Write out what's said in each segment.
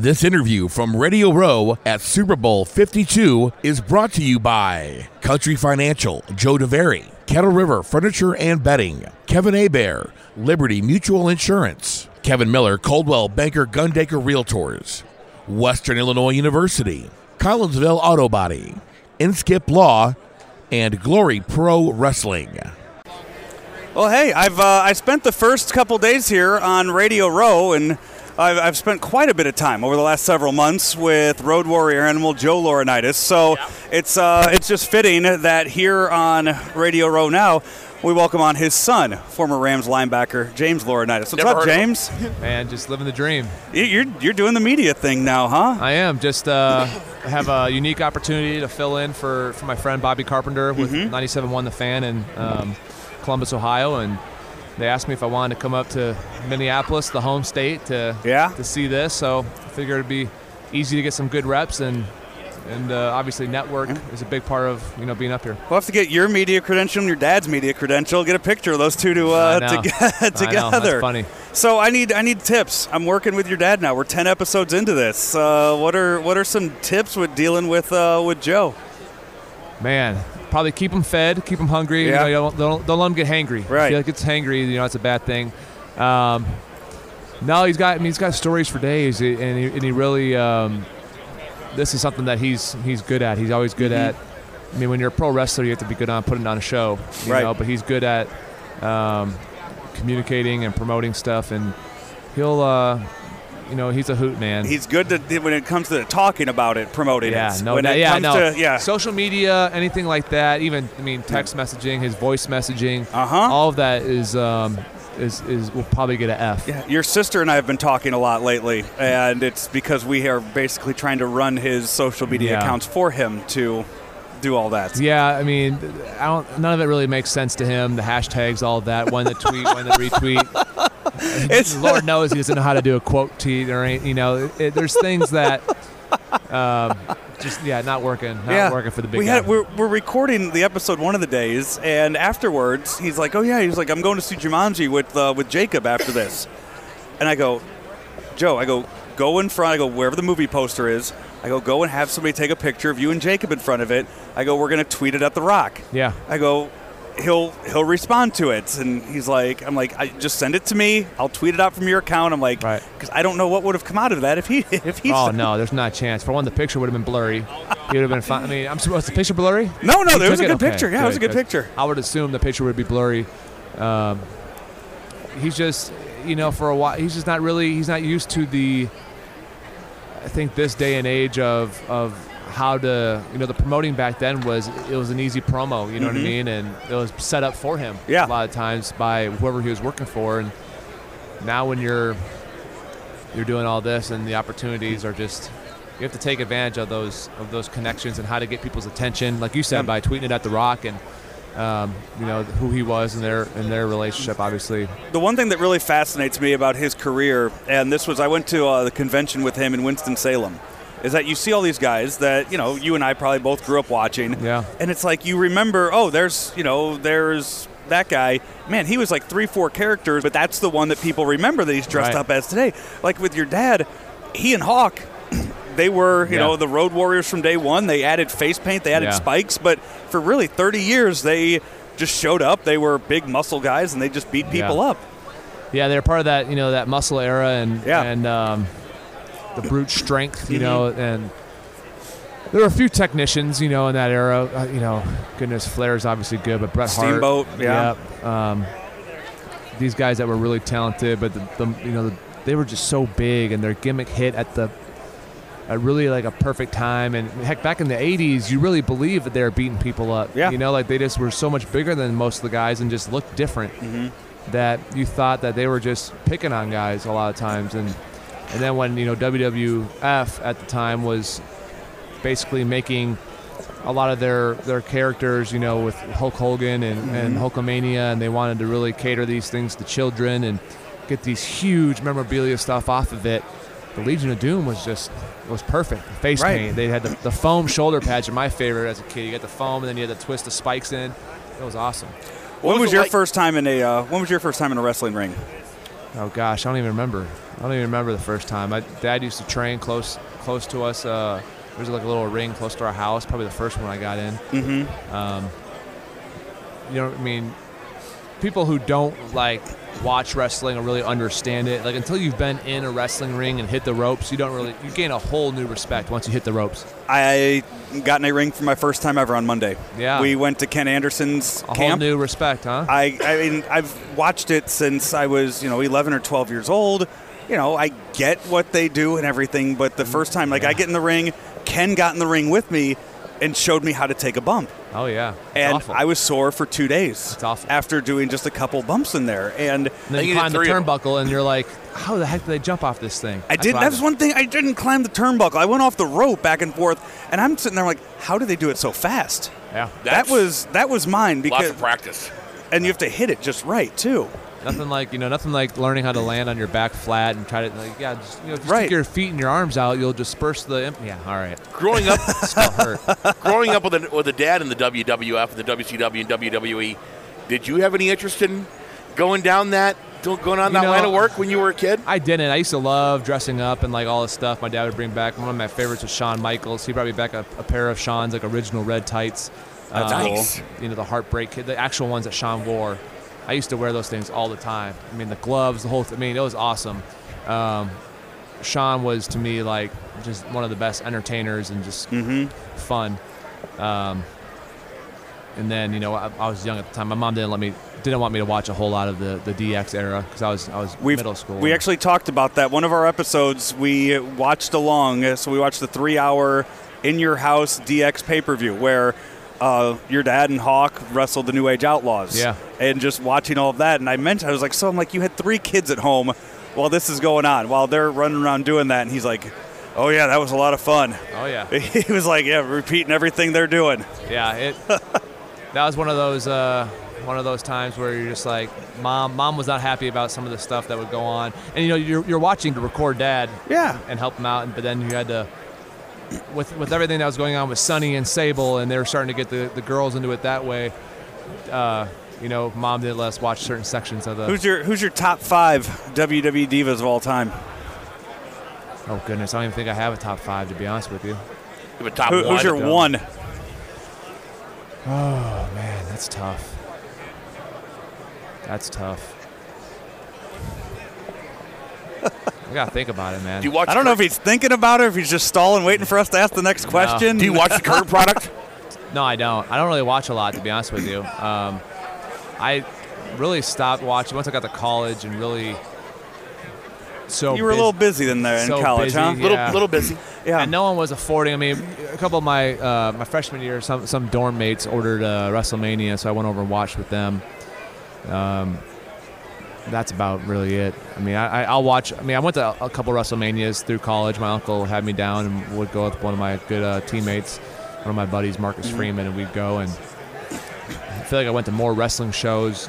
This interview from Radio Row at Super Bowl 52 is brought to you by Country Financial, Joe DeVary, Kettle River Furniture and Bedding, Kevin Abair, Liberty Mutual Insurance, Kevin Miller, Coldwell Banker Gundaker Realtors, Western Illinois University, Collinsville Auto Body, Inskip Law, and Glory Pro Wrestling. Well, hey, I've uh, I spent the first couple days here on Radio Row, and I've, I've spent quite a bit of time over the last several months with Road Warrior Animal Joe Laurinaitis. So it's uh, it's just fitting that here on Radio Row now we welcome on his son, former Rams linebacker James Laurinaitis. What's Never up, heard of him. James? Man, just living the dream. You- You're you're doing the media thing now, huh? I am just uh, have a unique opportunity to fill in for, for my friend Bobby Carpenter with Mm-hmm. 97.1 The Fan in um, Columbus, Ohio, and they asked me if I wanted to come up to Minneapolis, the home state, to Yeah. to see this. So I figured it'd be easy to get some good reps and and uh, obviously network is a big part of you know being up here. We'll have to get your media credential and your dad's media credential. Get a picture of those two to uh, to- know, together. that's funny. So I need I need tips. I'm working with your dad now. We're ten episodes into this. Uh, what are what are some tips with dealing with uh, with Joe? Man, probably keep them fed, keep them hungry. Yeah. You know, don't, don't, don't let them get hangry. Right. If he gets hangry, you know, it's a bad thing. Um, no, he's got. I mean, he's got stories for days, and he, and he really. Um, this is something that he's he's good at. He's always good at. I mean, when you're a pro wrestler, you have to be good on putting on a show. You Right. know, but he's good at um, communicating and promoting stuff, and he'll. Uh, you know, he's a hoot man. He's good to when it comes to talking about it, promoting Yeah, it. no, when no, it yeah, comes no. to yeah. Social media, anything like that, even I mean, text messaging, his voice messaging, Uh-huh. all of that is um, is is will probably get an F. Yeah, your sister and I have been talking a lot lately, and it's because we are basically trying to run his social media Yeah. accounts for him to do all that. Yeah, I mean, I don't. None of it really makes sense to him. The hashtags, all of that. When the tweet, when the retweet. It's Lord knows he doesn't know how to do a quote tweet or any, you know. It, it- there's things that um, just yeah, not working, not yeah. working for the big we guy. had we're, we're recording the episode one of the days, and afterwards he's like, "Oh yeah," he's like, "I'm going to see Jumanji with uh, with Jacob after this," and I go, "Joe," I go, "Go in front." I go wherever the movie poster is. I go, "Go and have somebody take a picture of you and Jacob in front of it." I go, "We're gonna tweet it at the Rock." yeah, I go, he'll he'll respond to it, and he's like, I'm like, I, just send it to me. I'll tweet it out from your account. I'm like, Right. because I don't know what would have come out of that if he if he. Oh no, there's not a chance. For one, the picture would have been blurry. He would have been fine. I mean, I'm supposed the picture blurry? No, no, He there was a good it? picture. Yeah, it was a good picture. I would assume the picture would be blurry. Um, he's just, you know, for a while, he's just not really. He's not used to the. I think this day and age of of how to, you know, the promoting back then was it was an easy promo. You know what I mean? And it was set up for him. Mm-hmm. Yeah. A lot of times by whoever he was working for, and now when you're you're doing all this and the opportunities are just you have to take advantage of those of those connections and how to get people's attention like you said Yeah. by tweeting it at the rock and um, you know who he was in their in their relationship obviously The one thing that really fascinates me about his career, and this was I went to uh, the convention with him in Winston Salem, is that you see all these guys that you know you and I probably both grew up watching. Yeah. And it's like you remember, oh, there's you know there's that guy. Man, he was like three, four characters, but that's the one that people remember that he's dressed Right. up as today. Like with your dad, he and Hawk. They were, you Yeah. know, the Road Warriors from day one. They added face paint, they added Yeah. spikes, but for really 30 years, they just showed up. They were big muscle guys, and they just beat people Yeah. up. yeah they're part of that you know that muscle era and Yeah. and um, the brute strength you know and there were a few technicians you know in that era uh, you know goodness Flair's obviously good but Bret Hart Steamboat, yeah. Um, these guys that were really talented, but the, the you know the, they were just so big, and their gimmick hit at the at really like a perfect time. And heck, back in the '80s, you really believed that they were beating people up. Yeah. You know, like they just were so much bigger than most of the guys and just looked different. Mm-hmm. That you thought that they were just picking on guys a lot of times, and and then when you know WWF at the time was basically making a lot of their their characters, you know, with Hulk Hogan and, and Hulkamania, and they wanted to really cater these things to children and get these huge memorabilia stuff off of it. The Legion of Doom was just it was perfect. The face Right. paint. They had the, the foam shoulder pads are my favorite as a kid. You got the foam, and then you had to twist the spikes in. It was awesome. When was was your like- first time in a uh, When was your first time in a wrestling ring? Oh gosh, I don't even remember. I don't even remember the first time. My dad used to train close close to us. Uh, there's like a little ring close to our house. Probably the first one I got in. Mm-hmm. Um, you know, I mean, people who don't like watch wrestling or really understand it, like until you've been in a wrestling ring and hit the ropes, you don't really you gain a whole new respect once you hit the ropes. I got in a ring for my first time ever on Monday. Yeah. We went to Ken Anderson's A whole camp. new respect, huh? I, I mean, I've watched it since I was, you know, 11 or 12 years old. You know, I get what they do and everything, but the first time, like, I get in the ring, Ken got in the ring with me and showed me how to take a bump. oh yeah, It's and awful. I was sore for two days It's awful. after doing just a couple bumps in there. And And then you you did climb the three of 'em. turnbuckle, and you're like, "How the heck did they jump off this thing?" I That's didn't. what I That's one thing. I didn't climb the turnbuckle. I went off the rope back and forth, and I'm sitting there like, how do they do it so fast? Yeah, that was that was mine because Lots of practice. and you have to hit it just right too. Nothing like you know, nothing like learning how to land on your back flat and try to like, yeah, just you know, if you Right. stick your feet and your arms out, you'll disperse the. Imp- yeah, all right, Growing up, growing up with a, with a dad in the WWF and the WCW and WWE, did you have any interest in going down that, going on You that know- line of work when you were a kid? I didn't. I used to love dressing up and like all this stuff. My dad would bring back. One of my favorites was Shawn Michaels. He brought me back a, a pair of Shawn's like original red tights. That's Um, Nice. You know the Heartbreak Kid, the actual ones that Shawn wore. I used to wear those things all the time. I mean the gloves, the whole. Th- I mean it was awesome. Um, Shawn was to me like just one of the best entertainers and just Mm-hmm. fun. Um, and then you know I, I was young at the time. My mom didn't let me didn't want me to watch a whole lot of the, the DX era because I was I was We've, middle school. We actually talked about that. One of our episodes, we watched along. uh, So we watched the three-hour in your house DX pay-per-view where uh, your dad and Hawk wrestled the New Age Outlaws. Yeah. And just watching all of that, and I mentioned, I was like, so I'm like, you had three kids at home while this is going on, while they're running around doing that, and he's like. Oh yeah, that was a lot of fun. Oh yeah, He was like, yeah, repeating everything they're doing. yeah. It that was one of those uh, one of those times where you're just like, mom, mom was not happy about some of the stuff that would go on, and you know you're, you're watching to record dad Yeah. and help him out, and but then you had to. With, with everything that was going on with Sunny and Sable, and they were starting to get the, the girls into it that way, uh, you know, mom didn't let us watch certain sections of the. Who's your Who's your top five WWE divas of all time? oh goodness, I don't even think I have a top five to be honest with you. You have a top Who, one. who's your don't. one? Oh man, that's tough. That's tough. I gotta think about it, man. Do you watch? I don't know if he's thinking about it, or if he's just stalling, waiting for us to ask the next question. Do you watch the current product? No, I don't. I don't really watch a lot, to be honest with you. Um, I really stopped watching once I got to college and really so You were a little busy then there in so college, busy, huh? yeah. Little, little busy. Yeah. And no one was affording. I mean, a couple of my uh, my freshman year, some some dorm mates ordered uh, WrestleMania, so I went over and watched with them. Um, that's about really it. I mean, I, I'll watch. I mean, I went to a couple WrestleManias through college. My uncle had me down and would go with one of my good uh, teammates, one of my buddies, Marcus Mm-hmm. Freeman, and we'd go. And I feel like I went to more wrestling shows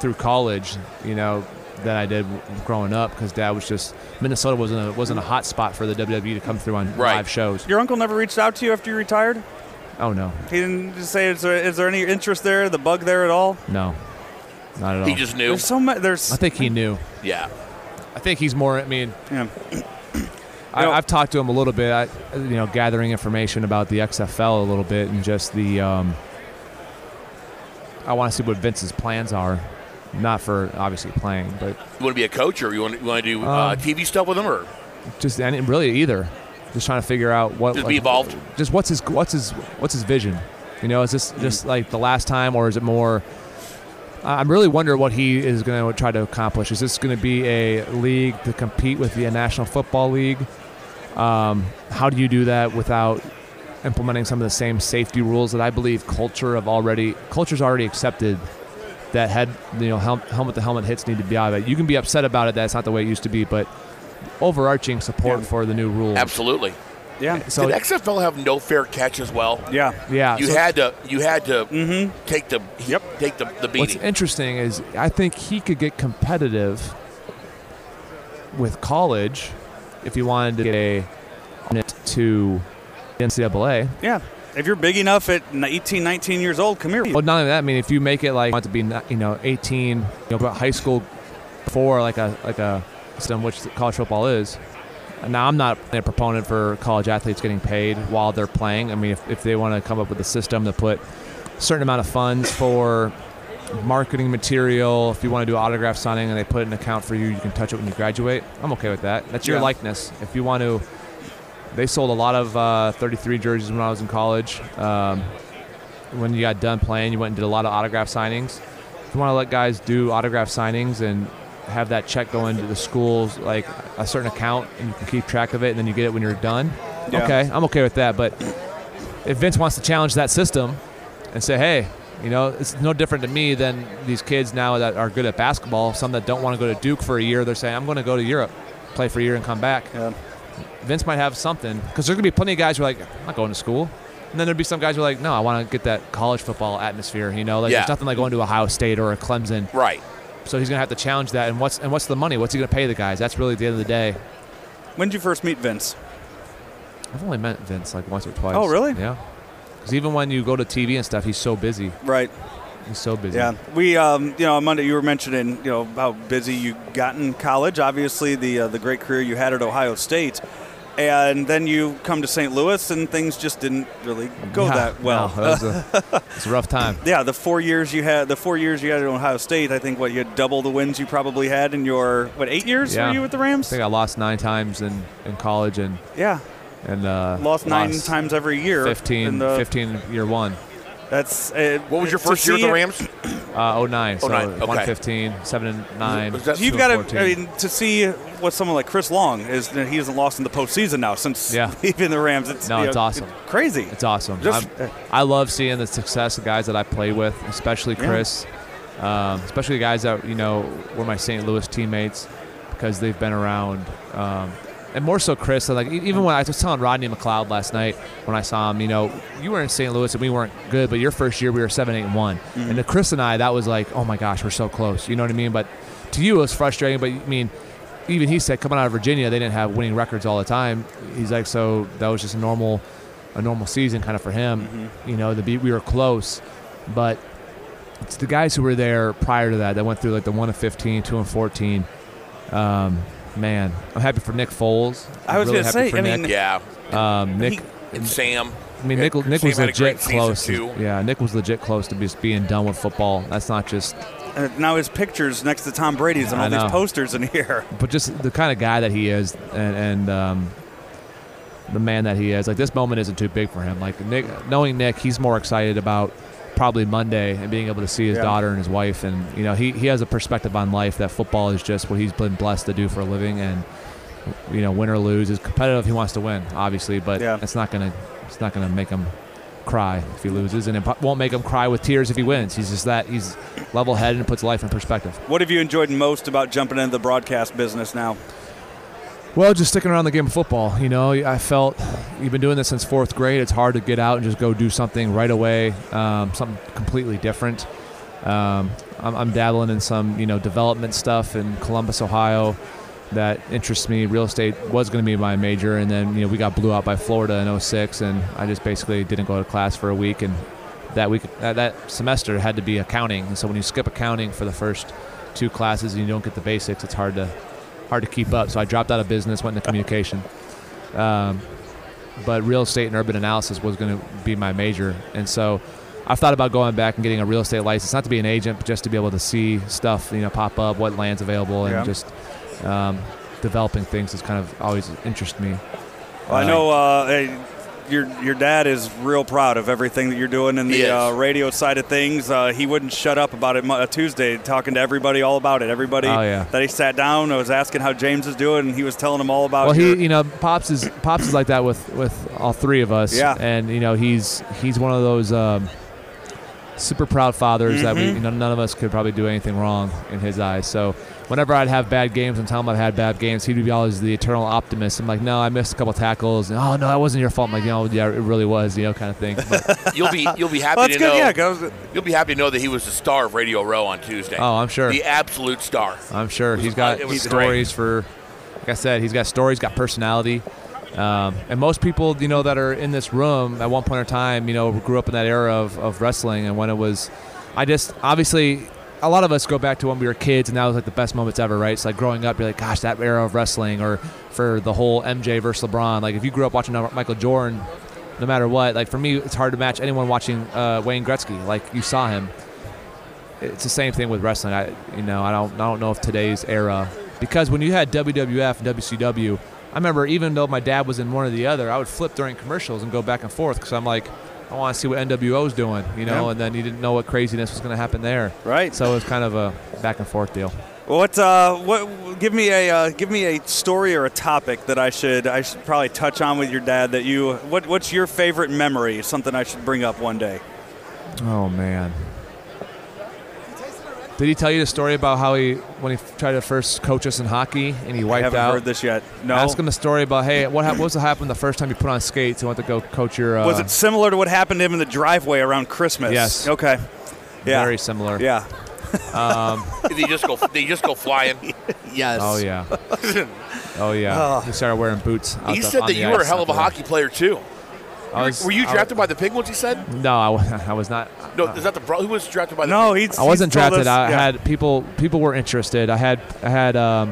through college, you know, than I did growing up because Dad was just Minnesota wasn't a, wasn't a hot spot for the WWE to come through on Right. live shows. Your uncle never reached out to you after you retired? Oh no, He didn't just say, is there, is there any interest there, the bug there at all? no, not at all. He just knew. There's so much. There's. I think he knew. Yeah. I think he's more. I mean, Yeah. I, know- I've talked to him a little bit. I, you know, gathering information about the XFL a little bit and just the. Um, I want to see what Vince's plans are, not for obviously playing, but You want to be a coach, or you want you want to do uh, Um, TV stuff with him, or just and really either. Just trying to figure out what. Just be involved. Just what's his what's his what's his vision? You know, is this Mm-hmm. just like the last time, or is it more? I- I'm really wondering what he is going to try to accomplish. Is this going to be a league to compete with the National Football League? Um, how do you do that without implementing some of the same safety rules that I believe culture of already culture's already accepted that head you know hel- helmet to helmet hits need to be out of it. You can be upset about it that it's not the way it used to be, but overarching support Yeah. for the new rule. absolutely. Yeah. So Did XFL have no fair catch as well? Yeah. yeah, You so had to. You had to Mm-hmm. take the. Yep. Take the the what's interesting is I think he could get competitive with college if he wanted to get a it to NCAA. Yeah. If you're big enough at 18, 19 years old, come here. Well, not only that, I mean, if you make it like want to be, you know, 18, you know, about high school for like a like a system which college football is. Now I'm not a proponent for college athletes getting paid while they're playing. I mean, if, if they want to come up with a system to put a certain amount of funds for marketing material, if you want to do autograph signing and they put an account for you, you can touch it when you graduate. I'm okay with that. That's your Yeah. likeness. If you want to, they sold a lot of uh, 33 jerseys when I was in college. Um, when you got done playing, you went and did a lot of autograph signings. If you want to let guys do autograph signings and have that check go into the schools, like a certain account, and you can keep track of it, and then you get it when you're done. Yeah. Okay, I'm okay with that. But if Vince wants to challenge that system and say, hey, you know, it's no different to me than these kids now that are good at basketball. Some that don't want to go to Duke for a year, they're saying, I'm going to go to Europe, play for a year, and come back. Yeah. Vince might have something because there's going to be plenty of guys who are like, I'm not going to school. And then there'd be some guys who are like, no, I want to get that college football atmosphere. You know, like Yeah. there's nothing like going to Ohio State or a Clemson. Right. So he's going to have to challenge that. And what's and what's the money? What's he going to pay the guys? That's really the end of the day. When did you first meet Vince? I've only met Vince like once or twice. Oh, really? Yeah. Because even when you go to TV and stuff, he's so busy. Right. He's so busy. Yeah, we, um, you know, Monday you were mentioning, you know, how busy you got in college. Obviously, the uh, the great career you had at Ohio State, and then you come to St. Louis, and things just didn't really go Yeah, that well. No, that was a, it's a rough time. yeah, the four years you had, the four years you had at Ohio State, I think what you had double the wins you probably had in your what eight years Yeah. were you with the Rams? I think I lost nine times in, in college and Yeah, and uh, lost nine times every year. 15, in the, 15 year one. That's uh, What was your first year with the Rams? Uh, 09. So 09, okay. 115, 7 and 9. Was You've got to, I mean, to see what someone like Chris Long is. He hasn't lost in the postseason now since Yeah. leaving the Rams. It's, No, it's know, awesome. crazy. It's awesome. Just- I'm- love seeing the success of guys that I play with, especially Yeah. Chris, um, especially the guys that you know were my St. Louis teammates because they've been around. Um, and more so, Chris. Like even when I was telling Rodney McLeod last night when I saw him, you know, you were in St. Louis and we weren't good, but your first year we were seven, eight, and one. Mm-hmm. And to Chris and I, that was like, oh my gosh, we're so close. You know what I mean? But to you, it was frustrating. But I mean, even he said coming out of Virginia, they didn't have winning records all the time. He's like, so that was just a normal, a normal season kind of for him. Mm-hmm. You know, the we were close, but it's the guys who were there prior to that that went through like the one of 15, two and 14. Um, man, I'm happy for Nick Foles. I was really gonna happy say, for I Nick. mean, Yeah. um, Nick. he- And Sam. I mean, Nick, Nick Sam was had a great legit close. too. Yeah, Nick was legit close to just being done with football. That's not just uh, now his pictures next to Tom Brady's and I all these posters in here. but just the kind of guy that he is and, and um, the man that he is. Like this moment isn't too big for him. Like Nick, knowing Nick, he's more excited about probably Monday and being able to see his Yeah. daughter and his wife, and you know he he has a perspective on life that football is just what he's been blessed to do for a living, and you know win or lose is competitive. He wants to win, obviously, but Yeah. it's not gonna it's not gonna make him cry if he loses, and it won't make him cry with tears if he wins. He's just that he's level headed and puts life in perspective. What have you enjoyed most about jumping into the broadcast business now? Well, just sticking around the game of football. You know, I felt you've been doing this since fourth grade. It's hard to get out and just go do something right away, um, something completely different. Um, I'm, I'm dabbling in some, you know, development stuff in Columbus, Ohio, that interests me. Real estate was going to be my major, and then you know we got blew out by Florida in 06, and I just basically didn't go to class for a week, and that week that, that semester had to be accounting. And so when you skip accounting for the first two classes and you don't get the basics, it's hard to hard to keep up. So I dropped out of business, went into communication. Um, but real estate and urban analysis was going to be my major, and so I've thought about going back and getting a real estate license, not to be an agent, but just to be able to see stuff, you know, pop up, what land's available, and Yeah. just um, developing things has kind of always interested me. Well, I Uh, know uh, hey, your your dad is real proud of everything that you're doing in the uh, radio side of things. Uh, he wouldn't shut up about it Mo- uh, Tuesday, talking to everybody all about it. Everybody Oh, yeah. that he sat down, I was asking how James is doing, and he was telling him all about. Well, your- he, you know, pops is pops is like that with with all three of us. Yeah. and you know, he's he's one of those um, super proud fathers that we, Mhm. you know, none of us could probably do anything wrong in his eyes. So whenever I'd have bad games and tell him I've had bad games, he'd be always the eternal optimist. I'm like, no, I missed a couple tackles. And, oh no, that wasn't your fault. I'm like, no, yeah, it really was, you know, kind of thing. But, You'll be you'll be happy well, to good. know. Yeah, 'cause- You'll be happy to know that he was the star of Radio Row on Tuesday. oh, I'm sure. The absolute star. I'm sure was- he's got it was stories for. Like I said, he's got stories, got personality, um, and most people, you know, that are in this room at one point in time, you know, grew up in that era of, of wrestling, and when it was, I just obviously a lot of us go back to when we were kids, and that was like the best moments ever, right? It's like growing up, you're like, gosh, that era of wrestling, or for the whole MJ versus LeBron. Like if you grew up watching Michael Jordan, no matter what, like for me, it's hard to match anyone watching uh, Wayne Gretzky. Like you saw him. It's the same thing with wrestling. I, you know, I don't, I don't know if today's era, because when you had WWF and WCW, I remember even though my dad was in one or the other, I would flip during commercials and go back and forth because I'm like, I want to see what NWO's doing, you know, Yeah. and then you didn't know what craziness was going to happen there. Right. So it was kind of a back and forth deal. What? Uh, what? Give me a uh, give me a story or a topic that I should I should probably touch on with your dad. That you what? What's your favorite memory? Something I should bring up one day. Oh man. Did he tell you the story about how he, when he tried to first coach us in hockey and he wiped out? I haven't out? heard this yet. No. Ask him the story about, hey, what, hap- what was what happened the first time you put on skates and went to go coach your? Uh, Was it similar to what happened to him in the driveway around Christmas? Yes. Okay. Yeah. very similar? Yeah. Did he just go? Did he just go flying? Yes. Oh yeah. oh yeah. He started wearing boots. he the- said that you were a hell of a hockey player too. I was- Were you I- drafted by the Penguins? You said. No, I, I was not. No, is that the bro? Who was drafted by the? No, he's. I wasn't he's drafted. us- I yeah. had people. People were interested. I had. I had um,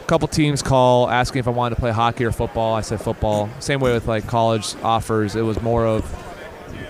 a couple teams call asking if I wanted to play hockey or football. I said football. Same way with like college offers. It was more of,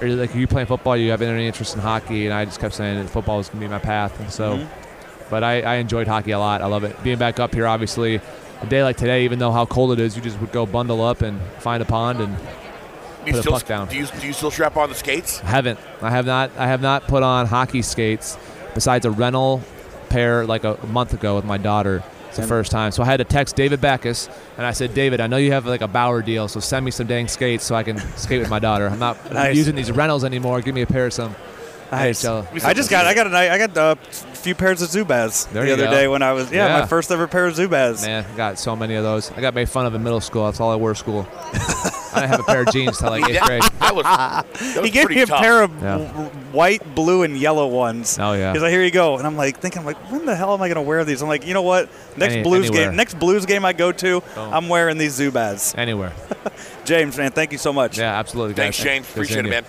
are you, like, are you playing football? You have any interest in hockey? And I just kept saying that football was gonna be my path. And so, Mm-hmm. but I, I enjoyed hockey a lot. I love it. Being back up here, obviously, a day like today, even though how cold it is, you just would go bundle up and find a pond and Do you put a puck down. Do you, do you still strap on the skates? I haven't. I have not. I have not put on hockey skates besides a rental pair like a, month ago with my daughter. It's the first time. So I had to text David Backes and I said, David, I know you have like a Bauer deal, so send me some dang skates so I can skate with my daughter. I'm not Nice. using these rentals anymore. Give me a pair of some. Nice. NHL. I just got. I got. a I got a few pairs of Zubaz There the other go. day when I was. Yeah, Yeah. my first ever pair of Zubaz. Man, I got so many of those. I got made fun of in middle school. That's all I wore to school. I didn't have a pair of jeans till like eighth Yeah, grade. That was. That was He gave me a tough. pair of Yeah. w- white, blue, and yellow ones. Oh, yeah. He's like, here you go, and I'm like thinking, I'm like, when the hell am I going to wear these? I'm like, you know what? Next Any- Blues anywhere. game, next Blues game I go to, Boom. I'm wearing these Zubaz. Anywhere. James, man, thank you so much. Yeah, absolutely. Thanks, guys. Shane. Good Appreciate seeing it, you. man.